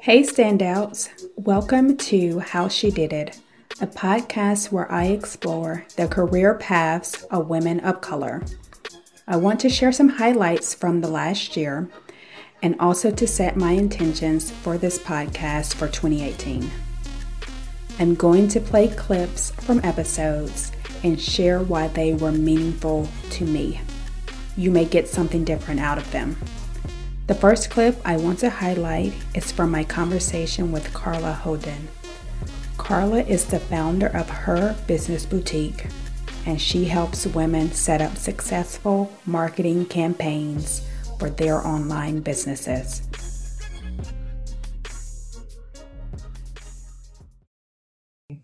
Hey, standouts. Welcome to How She Did It, a podcast where I explore the career paths of women of color. I want to share some highlights from the last year and also to set my intentions for this podcast for 2018. I'm going to play clips from episodes and share why they were meaningful to me. You may get something different out of them. The first clip I want to highlight is from my conversation with Carla Holden. Carla is the founder of Her Business Boutique, and she helps women set up successful marketing campaigns for their online businesses.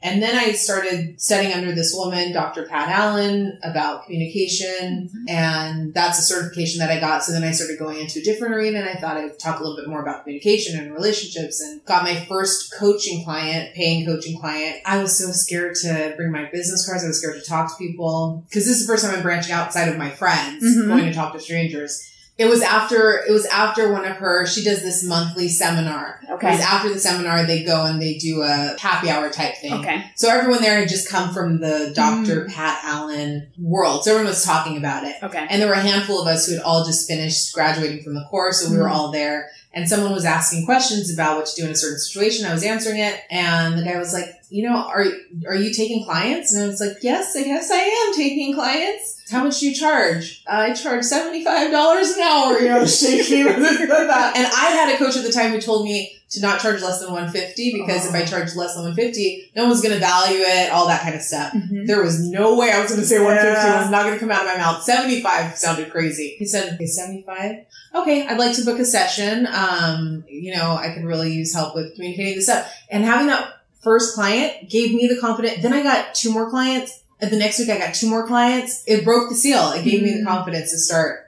And then I started studying under this woman, Dr. Pat Allen, about communication. Mm-hmm. And that's a certification that I got. So then I started going into a different arena and I thought I'd talk a little bit more about communication and relationships and got my first coaching client, paying coaching client. I was so scared to bring my business cards. I was scared to talk to people because this is the first time I'm branching outside of my friends, mm-hmm. going to talk to strangers it was after it was after one of her she does this monthly seminar. Okay. It was after the seminar they go and they do a happy hour type thing. Okay. So everyone there had just come from the dr mm. pat allen world. So everyone was talking about it. Okay. And there were a handful of us who had all just finished graduating from the course so we were mm. all there. And someone was asking questions about what to do in a certain situation. I was answering it, and the guy was like, "You know, are are you taking clients?" And I was like, "Yes, I guess I am taking clients." How much do you charge? I charge seventy five dollars an hour. You know, shaking and I had a coach at the time who told me to not charge less than 150 because oh. if I charge less than 150, no one's going to value it, all that kind of stuff. Mm-hmm. There was no way I was going to say 150. Yeah. It was not going to come out of my mouth. 75 sounded crazy. He said, okay, 75. Okay. I'd like to book a session. Um, you know, I could really use help with communicating this up and having that first client gave me the confidence. Then I got two more clients. And the next week I got two more clients. It broke the seal. It gave mm-hmm. me the mm-hmm. confidence to start.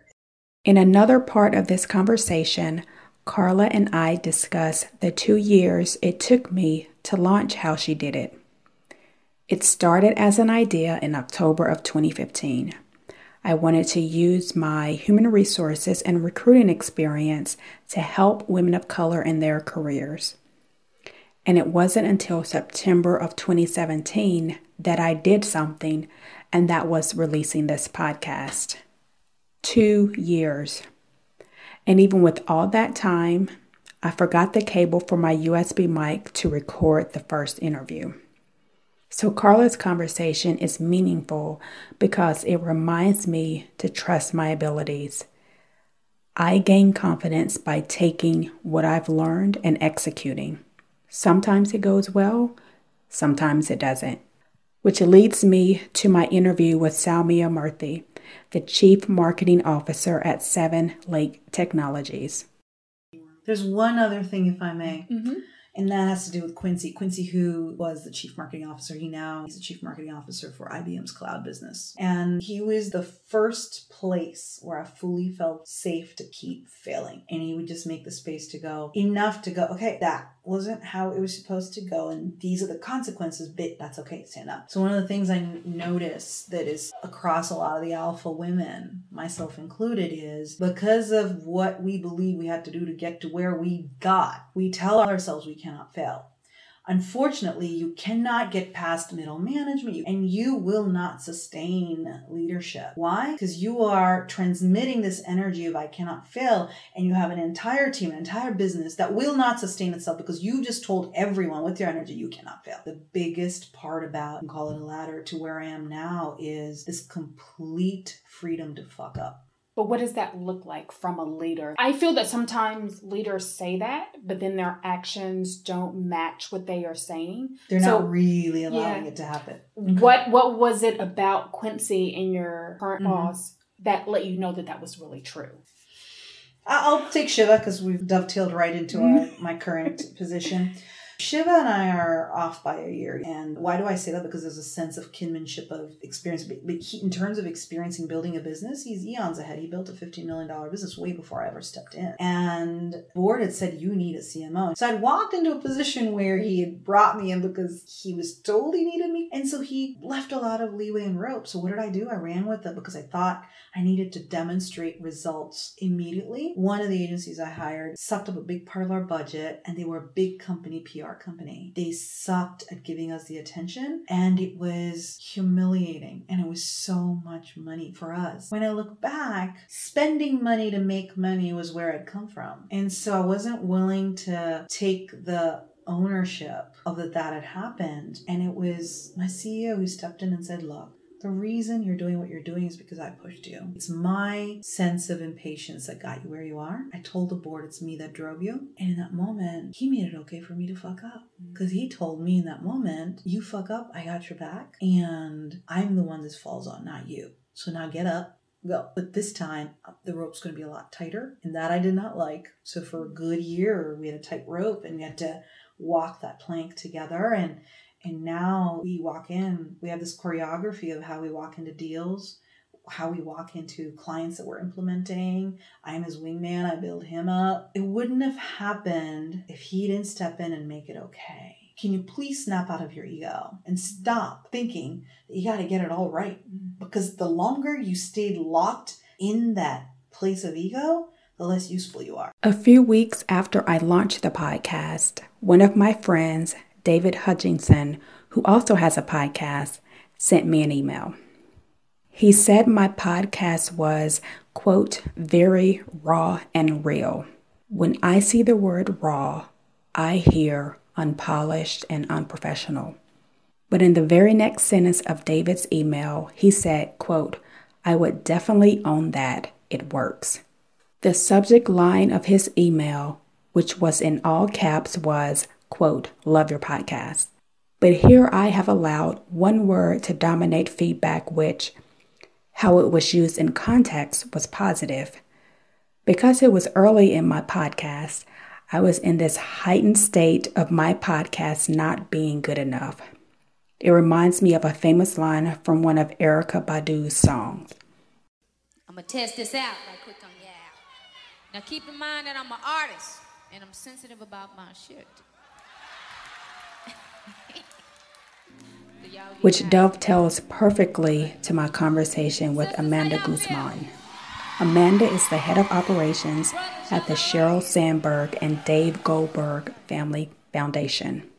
In another part of this conversation, Carla and I discuss the two years it took me to launch How She Did It. It started as an idea in October of 2015. I wanted to use my human resources and recruiting experience to help women of color in their careers. And it wasn't until September of 2017 that I did something, and that was releasing this podcast. Two years. And even with all that time, I forgot the cable for my USB mic to record the first interview. So, Carla's conversation is meaningful because it reminds me to trust my abilities. I gain confidence by taking what I've learned and executing. Sometimes it goes well, sometimes it doesn't. Which leads me to my interview with Salmia Murthy, the Chief Marketing Officer at Seven Lake Technologies. There's one other thing, if I may. Mm-hmm and that has to do with Quincy. Quincy, who was the chief marketing officer, he now he's the chief marketing officer for IBM's cloud business, and he was the first place where I fully felt safe to keep failing, and he would just make the space to go enough to go. Okay, that wasn't how it was supposed to go, and these are the consequences. But that's okay. Stand up. So one of the things I notice that is across a lot of the alpha women, myself included, is because of what we believe we had to do to get to where we got. We tell ourselves we cannot fail. Unfortunately, you cannot get past middle management and you will not sustain leadership. Why? Because you are transmitting this energy of I cannot fail, and you have an entire team, an entire business that will not sustain itself because you just told everyone with your energy you cannot fail. The biggest part about, and call it a ladder to where I am now, is this complete freedom to fuck up. But what does that look like from a leader? I feel that sometimes leaders say that, but then their actions don't match what they are saying. They're so, not really allowing yeah. it to happen. Okay. What What was it about Quincy and your current mm-hmm. boss that let you know that that was really true? I'll take Shiva because we've dovetailed right into mm-hmm. our, my current position. Shiva and I are off by a year. And why do I say that? Because there's a sense of kinship of experience. But he, in terms of experiencing building a business, he's eons ahead. He built a $15 million business way before I ever stepped in. And board had said, you need a CMO. So I'd walked into a position where he had brought me in because he was told he needed me. And so he left a lot of leeway and rope. So what did I do? I ran with it because I thought I needed to demonstrate results immediately. One of the agencies I hired sucked up a big part of our budget and they were a big company PR company. They sucked at giving us the attention and it was humiliating and it was so much money for us. When I look back, spending money to make money was where I'd come from. And so I wasn't willing to take the ownership of that that had happened. And it was my CEO who stepped in and said, look, the reason you're doing what you're doing is because I pushed you. It's my sense of impatience that got you where you are. I told the board it's me that drove you. And in that moment, he made it okay for me to fuck up. Mm. Because he told me in that moment, you fuck up, I got your back. And I'm the one this falls on, not you. So now get up, go. But this time, uh, the rope's going to be a lot tighter. And that I did not like. So for a good year, we had a tight rope and we had to walk that plank together. And and now we walk in, we have this choreography of how we walk into deals, how we walk into clients that we're implementing. I'm his wingman, I build him up. It wouldn't have happened if he didn't step in and make it okay. Can you please snap out of your ego and stop thinking that you got to get it all right? Mm-hmm. Because the longer you stayed locked in that place of ego, the less useful you are. A few weeks after I launched the podcast, one of my friends David Hutchinson, who also has a podcast, sent me an email. He said my podcast was, quote, very raw and real. When I see the word raw, I hear unpolished and unprofessional. But in the very next sentence of David's email, he said, quote, I would definitely own that. It works. The subject line of his email, which was in all caps, was quote, love your podcast. But here I have allowed one word to dominate feedback, which, how it was used in context, was positive. Because it was early in my podcast, I was in this heightened state of my podcast not being good enough. It reminds me of a famous line from one of Erykah Badu's songs. I'm gonna test this out right quick on yeah. Now keep in mind that I'm an artist and I'm sensitive about my shit. Which dovetails perfectly to my conversation with Amanda Guzman. Amanda is the head of operations at the Sheryl Sandberg and Dave Goldberg Family Foundation.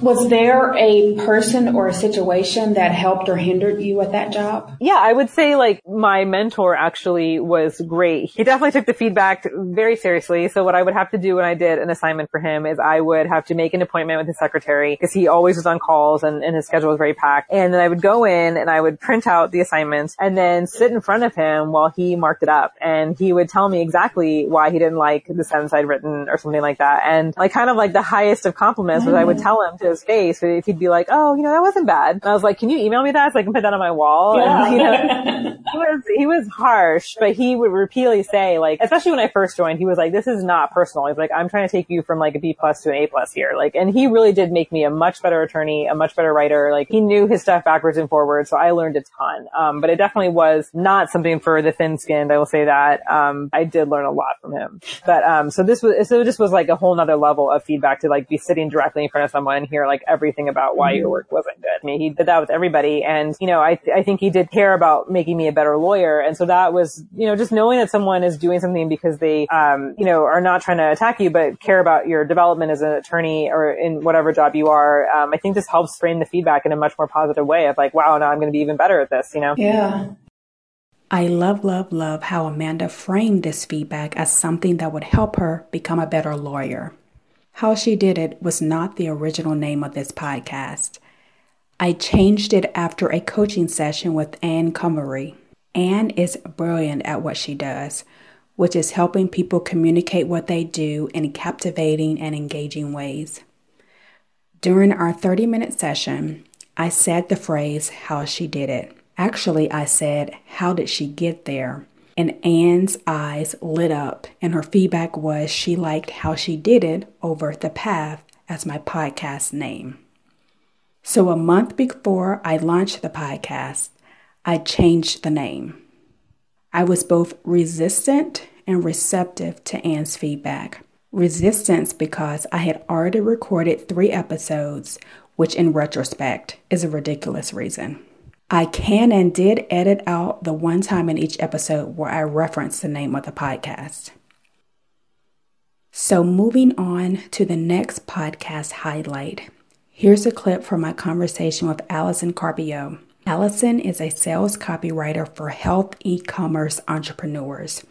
Was there a person or a situation that helped or hindered you at that job? Yeah, I would say like my mentor actually was great. He definitely took the feedback very seriously. So what I would have to do when I did an assignment for him is I would have to make an appointment with his secretary because he always was on calls and, and his schedule was very packed. And then I would go in and I would print out the assignments and then sit in front of him while he marked it up. And he would tell me exactly why he didn't like the sentence I'd written or something like that. And like kind of like the highest of compliments mm. was I would tell him to his face if he'd be like, oh, you know, that wasn't bad. And I was like, can you email me that so I can put that on my wall? Yeah. And, you know, he was, he was harsh, but he would repeatedly say like, especially when I first joined, he was like, this is not personal. He's like, I'm trying to take you from like a B plus to an A plus here. Like, and he really did make me a much better attorney, a much better writer. Like he knew his stuff backwards and forwards. So I learned a ton. Um, but it definitely was not something for the thin skinned. I will say that. Um, I did learn a lot from him. But, um, so this was, so this was like a whole nother level of feedback to like be sitting directly in front of someone and hear like everything about why your mm-hmm. work wasn't good. I mean, he did that with everybody. And, you know, I, th- I think he did care about making me a better lawyer. And so that was, you know, just knowing that someone is doing something because they, um, you know, are not trying to attack you, but care about your development as an attorney or in whatever job you are. Um, I think this helps frame the feedback in a much more positive way of like, wow, now I'm going to be even better at this, you know? Yeah. I love, love, love how Amanda framed this feedback as something that would help her become a better lawyer. How She Did It was not the original name of this podcast. I changed it after a coaching session with Anne Comery. Anne is brilliant at what she does, which is helping people communicate what they do in captivating and engaging ways. During our 30 minute session, I said the phrase, How She Did It. Actually, I said, How did she get there? And Anne's eyes lit up, and her feedback was she liked how she did it over the path as my podcast name. So, a month before I launched the podcast, I changed the name. I was both resistant and receptive to Anne's feedback. Resistance because I had already recorded three episodes, which in retrospect is a ridiculous reason. I can and did edit out the one time in each episode where I reference the name of the podcast. So, moving on to the next podcast highlight. Here's a clip from my conversation with Allison Carpio. Allison is a sales copywriter for health e commerce entrepreneurs.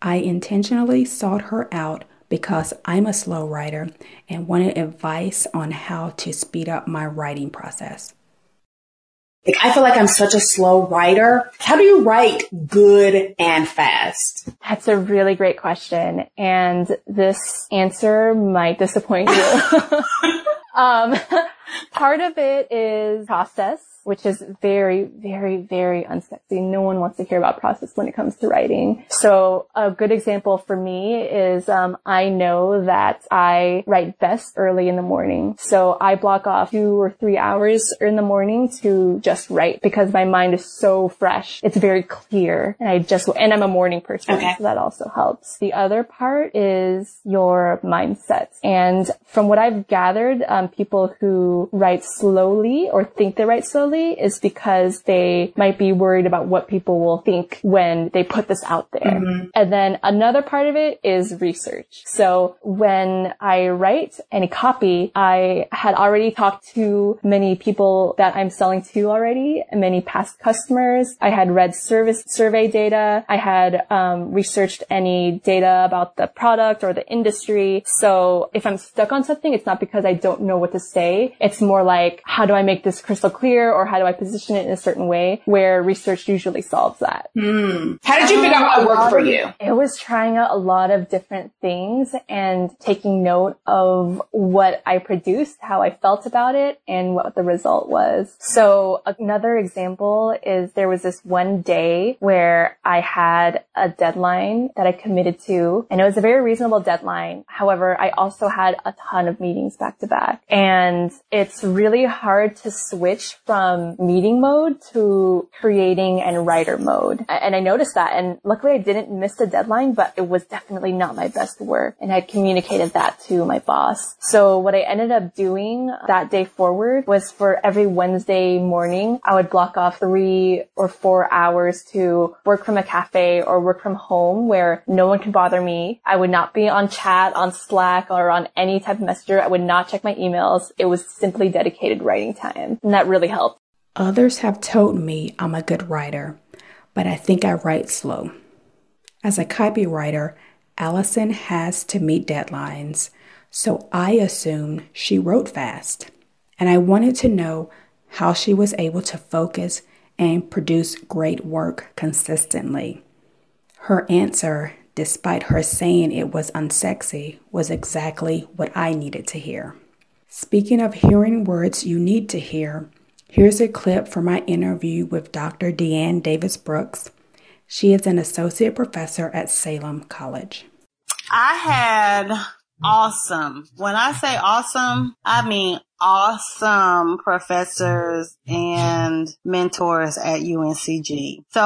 I intentionally sought her out because I'm a slow writer and wanted advice on how to speed up my writing process. Like, I feel like I'm such a slow writer. How do you write good and fast? That's a really great question. And this answer might disappoint you. um, part of it is process which is very, very, very unsexy. No one wants to hear about process when it comes to writing. So a good example for me is um, I know that I write best early in the morning. So I block off two or three hours in the morning to just write because my mind is so fresh. It's very clear. And I just, and I'm a morning person. Okay. So that also helps. The other part is your mindset. And from what I've gathered, um, people who write slowly or think they write slowly is because they might be worried about what people will think when they put this out there. Mm-hmm. And then another part of it is research. So when I write any copy, I had already talked to many people that I'm selling to already, many past customers. I had read service survey data. I had um, researched any data about the product or the industry. So if I'm stuck on something, it's not because I don't know what to say. It's more like, how do I make this crystal clear or how do I position it in a certain way where research usually solves that. Mm. How did you figure out what worked for you? It was trying out a lot of different things and taking note of what I produced, how I felt about it, and what the result was. So another example is there was this one day where I had a deadline that I committed to, and it was a very reasonable deadline. However, I also had a ton of meetings back to back, and it's really hard to switch from meeting mode to creating and writer mode. And I noticed that. And luckily I didn't miss the deadline, but it was definitely not my best work. And I communicated that to my boss. So what I ended up doing that day forward was for every Wednesday morning, I would block off three or four hours to work from a cafe or work from home where no one can bother me. I would not be on chat, on Slack, or on any type of messenger. I would not check my emails. It was simply dedicated writing time. And that really helped. Others have told me I'm a good writer, but I think I write slow. As a copywriter, Allison has to meet deadlines, so I assumed she wrote fast. And I wanted to know how she was able to focus and produce great work consistently. Her answer, despite her saying it was unsexy, was exactly what I needed to hear. Speaking of hearing words you need to hear, Here's a clip from my interview with Dr. Deanne Davis Brooks. She is an associate professor at Salem College. I had awesome. When I say awesome, I mean awesome professors and mentors at UNCG. So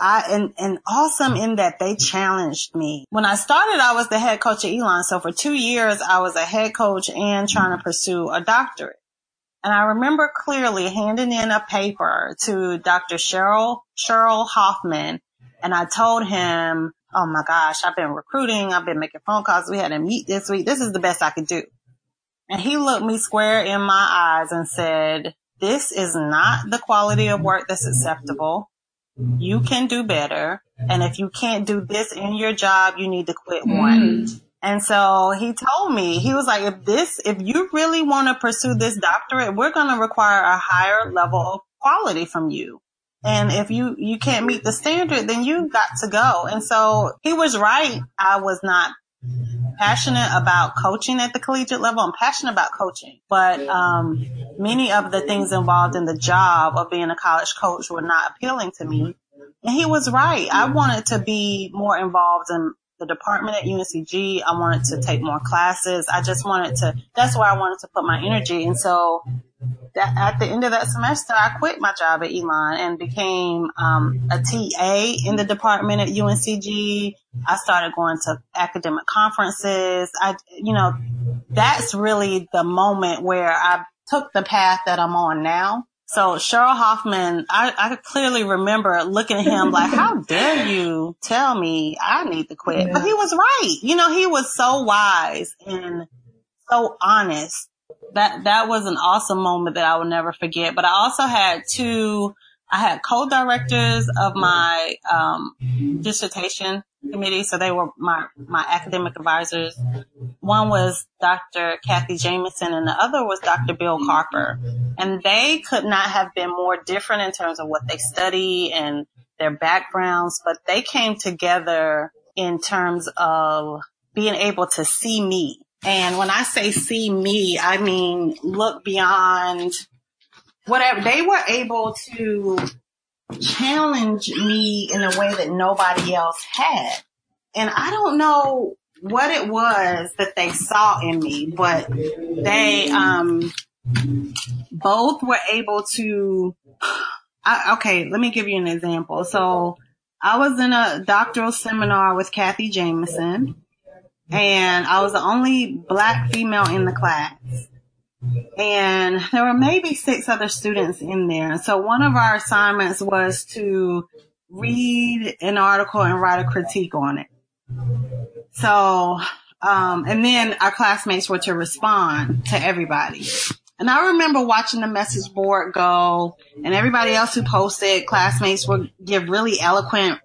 I, and, and awesome in that they challenged me. When I started, I was the head coach at Elon. So for two years, I was a head coach and trying to pursue a doctorate. And I remember clearly handing in a paper to Dr. Cheryl, Cheryl Hoffman. And I told him, Oh my gosh, I've been recruiting. I've been making phone calls. We had a meet this week. This is the best I could do. And he looked me square in my eyes and said, this is not the quality of work that's acceptable. You can do better. And if you can't do this in your job, you need to quit one. Mm. And so he told me, he was like, if this, if you really want to pursue this doctorate, we're going to require a higher level of quality from you. And if you, you can't meet the standard, then you got to go. And so he was right. I was not passionate about coaching at the collegiate level. I'm passionate about coaching, but, um, many of the things involved in the job of being a college coach were not appealing to me. And he was right. I wanted to be more involved in the department at UNCG. I wanted to take more classes. I just wanted to, that's where I wanted to put my energy. And so that, at the end of that semester, I quit my job at Elon and became um, a TA in the department at UNCG. I started going to academic conferences. I, you know, that's really the moment where I took the path that I'm on now. So Cheryl Hoffman, I, I clearly remember looking at him like, how dare you tell me I need to quit? Yeah. But he was right. You know, he was so wise and so honest. That, that was an awesome moment that I will never forget. But I also had two, I had co-directors of my, um, dissertation committee. So they were my, my academic advisors. One was Dr. Kathy Jamison and the other was Dr. Bill Carper. And they could not have been more different in terms of what they study and their backgrounds, but they came together in terms of being able to see me. And when I say see me, I mean look beyond whatever. They were able to challenge me in a way that nobody else had. And I don't know what it was that they saw in me, but they, um, both were able to, I, okay, let me give you an example. So I was in a doctoral seminar with Kathy Jameson and I was the only black female in the class and there were maybe six other students in there. So one of our assignments was to read an article and write a critique on it. So, um, and then our classmates were to respond to everybody. And I remember watching the message board go and everybody else who posted, classmates would give really eloquent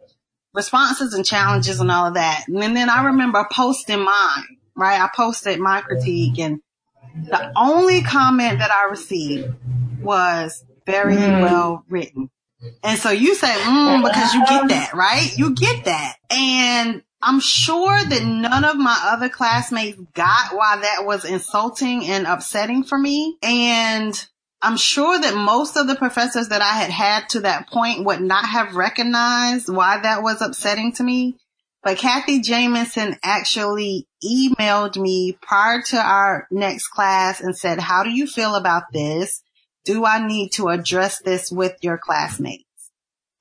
responses and challenges and all of that. And then I remember posting mine, right? I posted my critique and the only comment that I received was very mm. well written. And so you say, mm, because you get that, right? You get that. And I'm sure that none of my other classmates got why that was insulting and upsetting for me. And I'm sure that most of the professors that I had had to that point would not have recognized why that was upsetting to me. But Kathy Jamison actually emailed me prior to our next class and said, how do you feel about this? Do I need to address this with your classmates?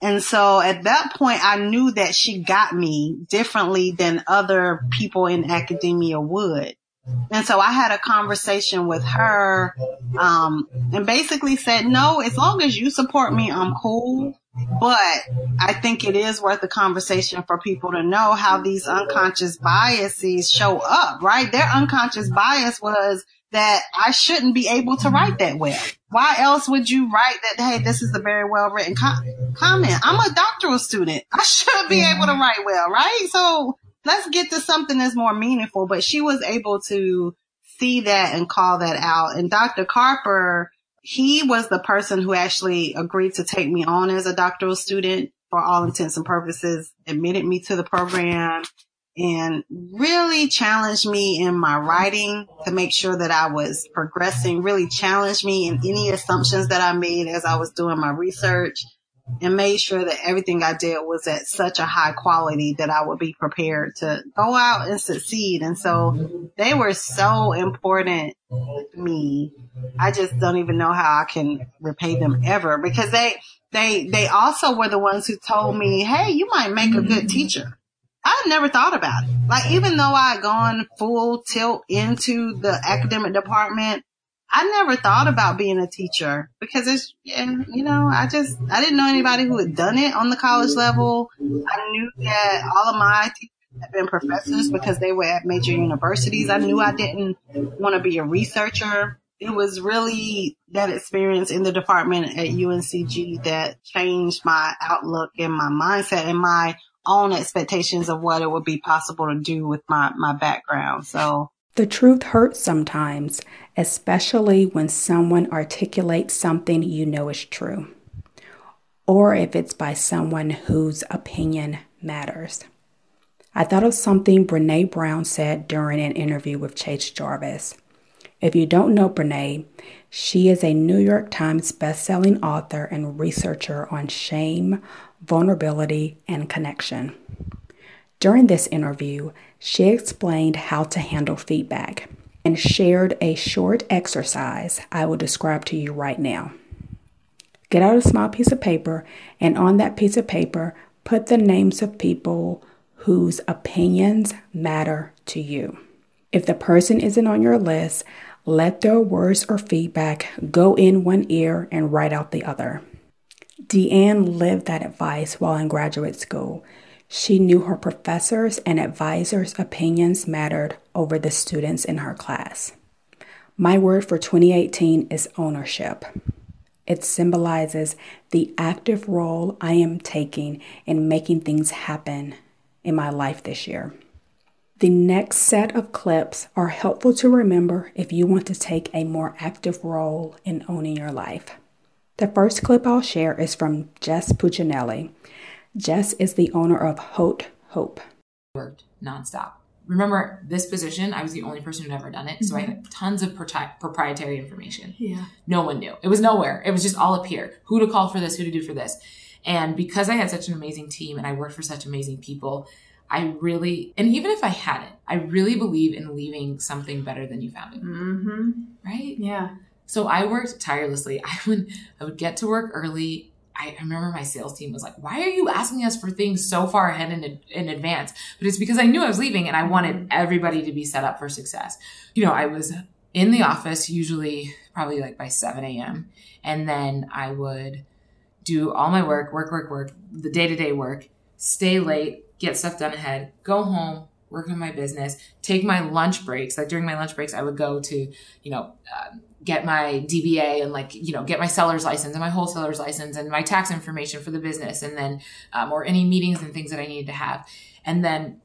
And so at that point, I knew that she got me differently than other people in academia would. And so I had a conversation with her, um, and basically said, no, as long as you support me, I'm cool. But I think it is worth a conversation for people to know how these unconscious biases show up, right? Their unconscious bias was that I shouldn't be able to write that well. Why else would you write that, hey, this is a very well written com- comment? I'm a doctoral student. I should be able to write well, right? So let's get to something that's more meaningful. But she was able to see that and call that out. And Dr. Carper, he was the person who actually agreed to take me on as a doctoral student for all intents and purposes, admitted me to the program and really challenged me in my writing to make sure that I was progressing, really challenged me in any assumptions that I made as I was doing my research and made sure that everything I did was at such a high quality that I would be prepared to go out and succeed. And so they were so important to me. I just don't even know how I can repay them ever because they, they, they also were the ones who told me, Hey, you might make a good teacher. I had never thought about it. Like even though I had gone full tilt into the academic department, I never thought about being a teacher because it's, you know, I just, I didn't know anybody who had done it on the college level. I knew that all of my teachers had been professors because they were at major universities. I knew I didn't want to be a researcher. It was really that experience in the department at UNCG that changed my outlook and my mindset and my own expectations of what it would be possible to do with my, my background. So the truth hurts sometimes, especially when someone articulates something you know is true, or if it's by someone whose opinion matters. I thought of something Brene Brown said during an interview with Chase Jarvis. If you don't know Brene, she is a New York Times bestselling author and researcher on shame, vulnerability, and connection. During this interview, she explained how to handle feedback and shared a short exercise I will describe to you right now. Get out a small piece of paper, and on that piece of paper, put the names of people whose opinions matter to you. If the person isn't on your list, let their words or feedback go in one ear and out the other. Deanne lived that advice while in graduate school. She knew her professors' and advisors' opinions mattered over the students in her class. My word for 2018 is ownership. It symbolizes the active role I am taking in making things happen in my life this year. The next set of clips are helpful to remember if you want to take a more active role in owning your life. The first clip I'll share is from Jess Puccinelli. Jess is the owner of Haute Hope. Worked nonstop. Remember, this position, I was the only person who'd ever done it. Mm-hmm. So I had tons of proprietary information. Yeah. No one knew. It was nowhere. It was just all up here. Who to call for this, who to do for this. And because I had such an amazing team and I worked for such amazing people, I really, and even if I hadn't, I really believe in leaving something better than you found it. Mm-hmm. Right? Yeah. So I worked tirelessly. I would, I would get to work early. I remember my sales team was like, why are you asking us for things so far ahead in, in advance? But it's because I knew I was leaving and I wanted everybody to be set up for success. You know, I was in the office usually probably like by 7 a.m. And then I would do all my work, work, work, work, the day to day work, stay late, get stuff done ahead, go home, work on my business, take my lunch breaks. Like during my lunch breaks, I would go to, you know, uh, get my DBA and like, you know, get my seller's license and my wholesaler's license and my tax information for the business and then, um, or any meetings and things that I needed to have. And then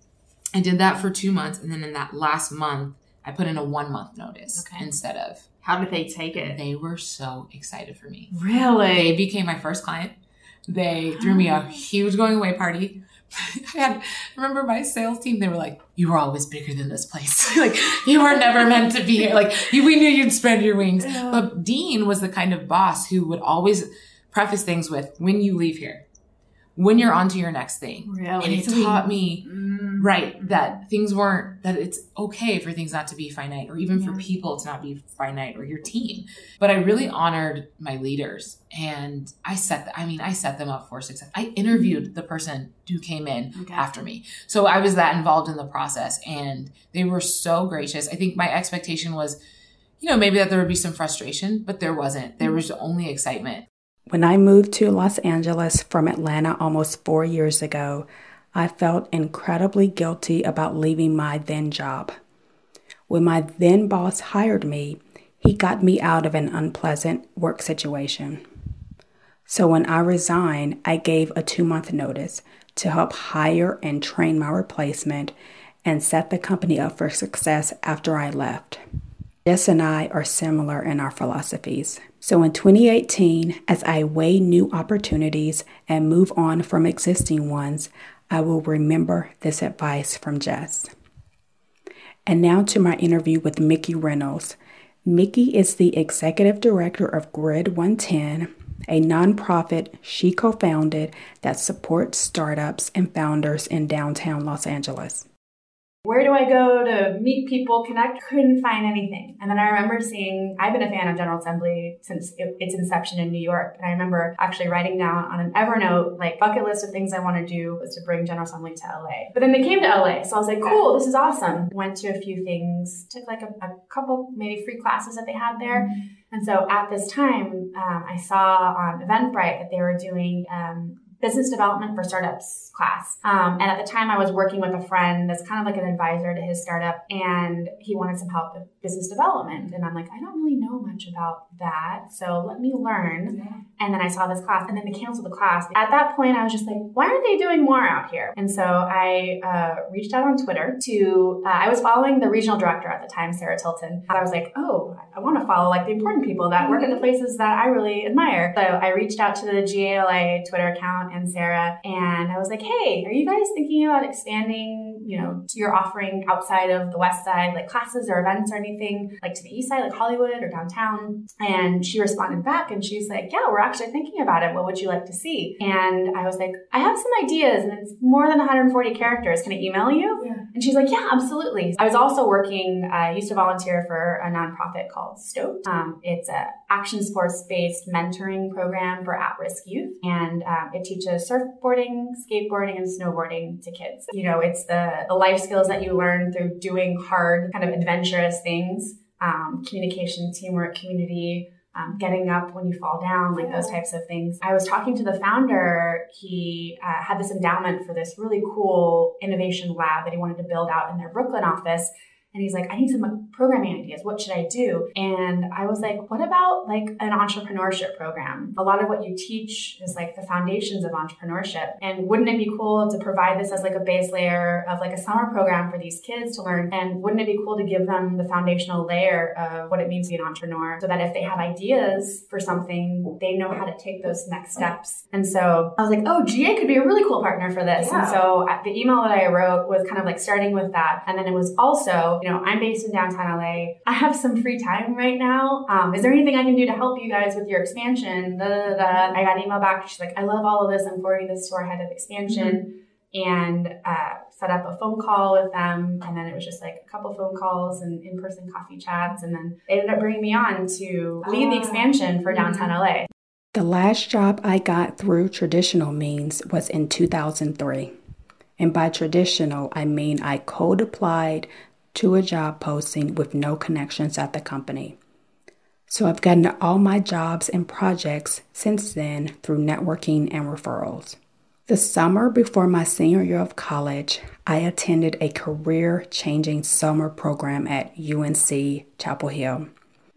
I did that for two months. And then in that last month, I put in a one month notice okay. instead of. How did they take it? They were so excited for me. Really? They became my first client. They threw me a huge going away party. I had, remember my sales team, they were like, you were always bigger than this place. like, you were never meant to be here. Like, we knew you'd spread your wings. Yeah. But Dean was the kind of boss who would always preface things with, when you leave here, when you're on to your next thing. Really? And it taught me. Right, that things weren't, that it's okay for things not to be finite or even yeah. for people to not be finite or your team. But I really honored my leaders and I set, the, I mean, I set them up for success. I interviewed the person who came in okay. after me. So I was that involved in the process and they were so gracious. I think my expectation was, you know, maybe that there would be some frustration, but there wasn't. There mm-hmm. was only excitement. When I moved to Los Angeles from Atlanta almost four years ago, I felt incredibly guilty about leaving my then job. When my then boss hired me, he got me out of an unpleasant work situation. So when I resigned, I gave a two month notice to help hire and train my replacement and set the company up for success after I left. Jess and I are similar in our philosophies. So in 2018, as I weigh new opportunities and move on from existing ones, I will remember this advice from Jess. And now to my interview with Mickey Reynolds. Mickey is the executive director of Grid 110, a nonprofit she co founded that supports startups and founders in downtown Los Angeles where do I go to meet people, connect? Couldn't find anything. And then I remember seeing, I've been a fan of General Assembly since its inception in New York. And I remember actually writing down on an Evernote, like bucket list of things I want to do was to bring General Assembly to LA. But then they came to LA. So I was like, cool, this is awesome. Went to a few things, took like a, a couple, maybe free classes that they had there. Mm-hmm. And so at this time, um, I saw on Eventbrite that they were doing um, business development for startups class. Um, and at the time, I was working with a friend that's kind of like an advisor to his startup, and he wanted some help with business development. And I'm like, I don't really know much about that, so let me learn. Yeah. And then I saw this class, and then they canceled the class. At that point, I was just like, why aren't they doing more out here? And so I uh, reached out on Twitter to, uh, I was following the regional director at the time, Sarah Tilton. And I was like, oh, I want to follow like the important people that work at the places that I really admire. So I reached out to the GALA Twitter account and Sarah, and I was like, hey, are you guys thinking about expanding you know, you're offering outside of the West Side, like classes or events or anything, like to the East Side, like Hollywood or downtown? And she responded back and she's like, yeah, we're actually thinking about it. What would you like to see? And I was like, I have some ideas and it's more than 140 characters. Can I email you? Yeah. And she's like, yeah, absolutely. I was also working, uh, I used to volunteer for a nonprofit called Stoked. Um, it's a action sports based mentoring program for at risk youth. And um, it teaches surfboarding, skateboarding, and snowboarding to kids. You know, it's the, the life skills that you learn through doing hard, kind of adventurous things. Um, communication, teamwork, community, um, getting up when you fall down, like those types of things. I was talking to the founder. He uh, had this endowment for this really cool innovation lab that he wanted to build out in their Brooklyn office. And he's like, I need some programming ideas. What should I do? And I was like, what about like an entrepreneurship program? A lot of what you teach is like the foundations of entrepreneurship. And wouldn't it be cool to provide this as like a base layer of like a summer program for these kids to learn? And wouldn't it be cool to give them the foundational layer of what it means to be an entrepreneur so that if they have ideas for something, they know how to take those next steps. And so I was like, oh, GA could be a really cool partner for this. Yeah. And so uh, the email that I wrote was kind of like starting with that. And then it was also, you know, I'm based in downtown LA. I have some free time right now. Um, is there anything I can do to help you guys with your expansion? Da, da, da. I got an email back. She's like, I love all of this. I'm forwarding this to our head of expansion. And uh, set up a phone call with them. And then it was just like a couple phone calls and in person coffee chats. And then they ended up bringing me on to lead the expansion for downtown LA. The last job I got through traditional means was in 2003. And by traditional, I mean I cold applied to a job posting with no connections at the company. So I've gotten all my jobs and projects since then through networking and referrals. The summer before my senior year of college, I attended a career changing summer program at UNC Chapel Hill.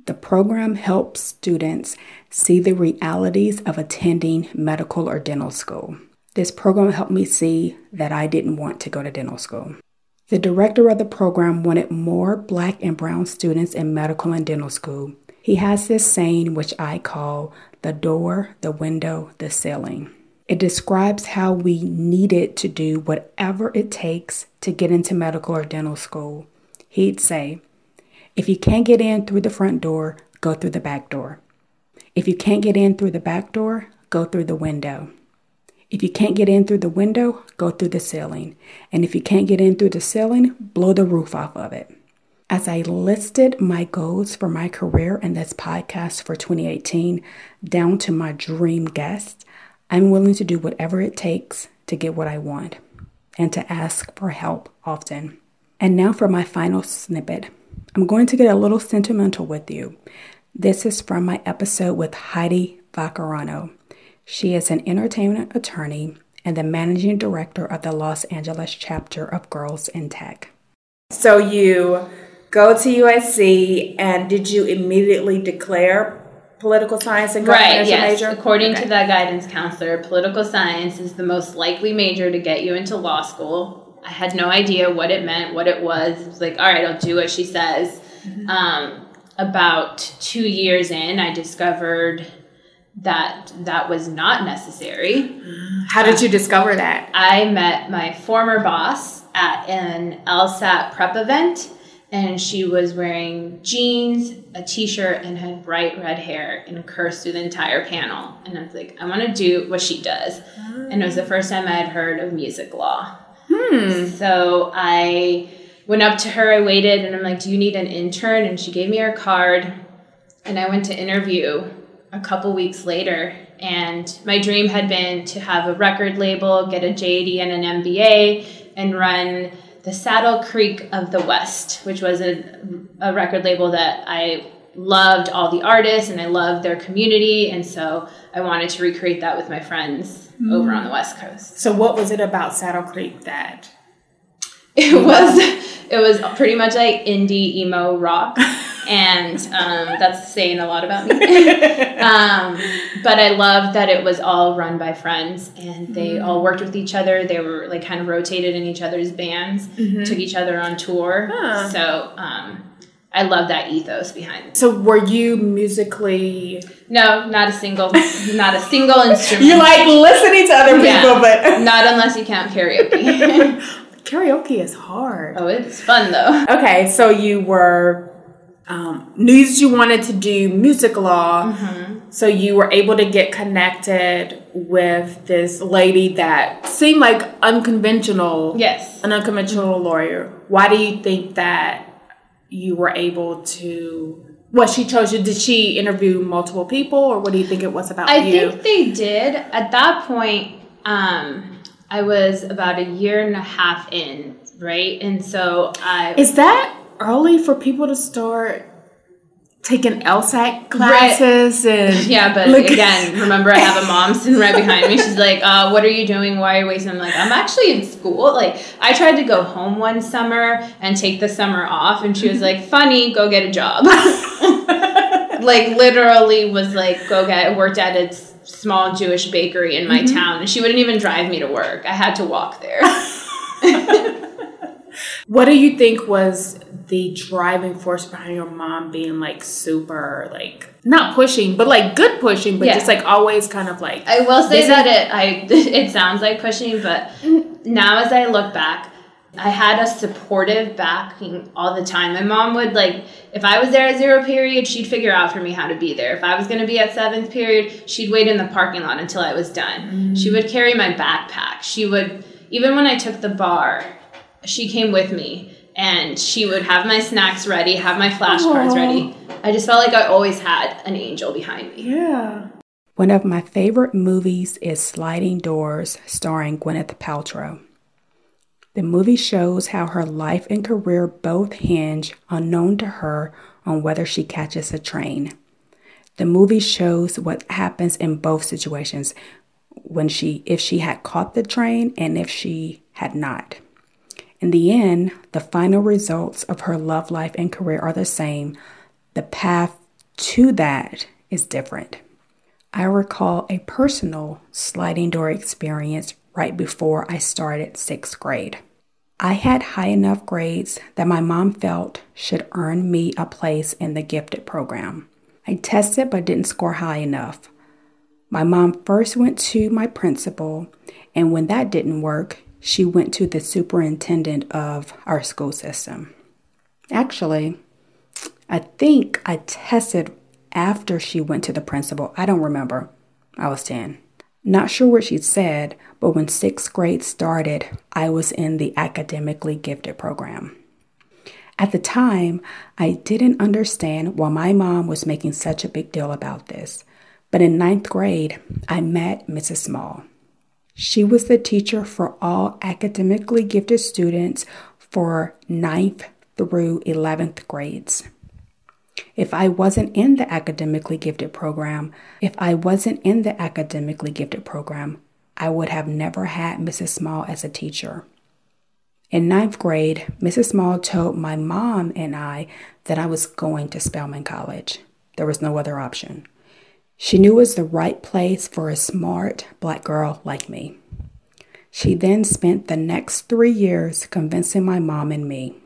The program helps students see the realities of attending medical or dental school. This program helped me see that I didn't want to go to dental school. The director of the program wanted more black and brown students in medical and dental school. He has this saying, which I call the door, the window, the ceiling. It describes how we needed to do whatever it takes to get into medical or dental school. He'd say, if you can't get in through the front door, go through the back door. If you can't get in through the back door, go through the window. If you can't get in through the window, go through the ceiling. And if you can't get in through the ceiling, blow the roof off of it. As I listed my goals for my career in this podcast for 2018 down to my dream guest, I'm willing to do whatever it takes to get what I want and to ask for help often. And now for my final snippet. I'm going to get a little sentimental with you. This is from my episode with Heidi Vaccarano. She is an entertainment attorney and the managing director of the Los Angeles chapter of Girls in Tech. So you go to USC, and did you immediately declare political science and government Right, as your yes. major? According Okay. to that guidance counselor, political science is the most likely major to get you into law school. I had no idea what it meant, what it was. It was like, all right, I'll do what she says. Mm-hmm. Um, about two years in, I discovered that that was not necessary. How did you discover that? I met my former boss at an LSAT prep event, and she was wearing jeans, a t shirt, and had bright red hair and cursed through the entire panel. And I was like, I want to do what she does. And it was the first time I had heard of music law. Hmm. So I went up to her, I waited, and I'm like, Do you need an intern? And she gave me her card. And I went to interview a couple weeks later. And my dream had been to have a record label, get a JD and an MBA, and run the Saddle Creek of the West, which was a, a record label that I loved all the artists and I loved their community. And so I wanted to recreate that with my friends hmm. over on the West Coast. So what was it about Saddle Creek that? It was it was pretty much like indie emo rock, and um, that's saying a lot about me. um, but I love that it was all run by friends, and they all worked with each other. They were like kind of rotated in each other's bands, took each other on tour. Huh. So um, I love that ethos behind. it. So were you musically? No, not a single, not a single instrument. You like listening to other people, Yeah. but not unless you count karaoke. karaoke is hard. Oh, it's fun though. Okay, so you were um, knew that you wanted to do music law, Mm-hmm. so you were able to get connected with this lady that seemed like unconventional. Yes. an unconventional lawyer. Why do you think that you were able to? What she chose you? Did she interview multiple people, or what do you think it was about I you? think they did. At that point, um, I was about a year and a half in, right? And so I Is that early for people to start taking LSAT classes and Yeah, but look- again, remember I have a mom sitting right behind me. She's like, uh, "What are you doing? Why are you wasting?" I'm like, "I'm actually in school." Like, I tried to go home one summer and take the summer off, and she was like, "Funny, go get a job." like, literally was like, "Go get." Worked at a small Jewish bakery in my Mhm. town, and she wouldn't even drive me to work. I had to walk there. What do you think was the driving force behind your mom being like super like not pushing, but like good pushing, but Yeah. just like always kind of like I will say busy? that it I it sounds like pushing, but now as I look back, I had a supportive backing all the time. My mom would like if I was there at zero period, she'd figure out for me how to be there. If I was going to be at seventh period, she'd wait in the parking lot until I was done. Mm. She would carry my backpack. She would even when I took the bar, she came with me and she would have my snacks ready, have my flashcards Aw. ready. I just felt like I always had an angel behind me. Yeah. One of my favorite movies is Sliding Doors, starring Gwyneth Paltrow. The movie shows how her life and career both hinge, unknown to her, on whether she catches a train. The movie shows what happens in both situations when she if she had caught the train and if she had not. In the end, the final results of her love life and career are the same. The path to that is different. I recall a personal sliding door experience right before I started sixth grade. I had high enough grades that my mom felt should earn me a place in the gifted program. I tested but didn't score high enough. My mom first went to my principal, and when that didn't work, she went to the superintendent of our school system. Actually, I think I tested after she went to the principal. I don't remember. I was 10. Not sure what she said, but when sixth grade started, I was in the academically gifted program. At the time, I didn't understand why my mom was making such a big deal about this. But in ninth grade, I met Mrs. Small. She was the teacher for all academically gifted students for ninth through 11th grades. If I wasn't in the academically gifted program, if I wasn't in the academically gifted program, I would have never had Mrs. Small as a teacher. In ninth grade, Mrs. Small told my mom and I that I was going to Spelman College. There was no other option. She knew it was the right place for a smart black girl like me. She then spent the next three years convincing my mom and me.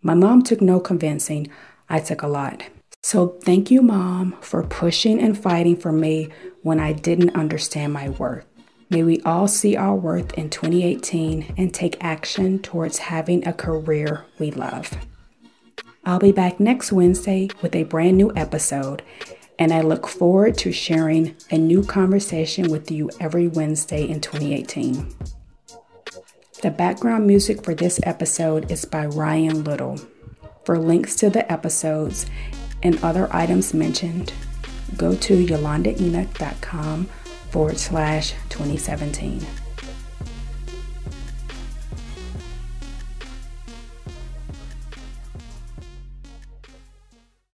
My mom took no convincing, I took a lot. So thank you, Mom, for pushing and fighting for me when I didn't understand my worth. May we all see our worth in 2018 and take action towards having a career we love. I'll be back next Wednesday with a brand new episode, and I look forward to sharing a new conversation with you every Wednesday in 2018. The background music for this episode is by Ryan Little. For links to the episodes and other items mentioned, go to yolandaenoch.com forward slash 2017.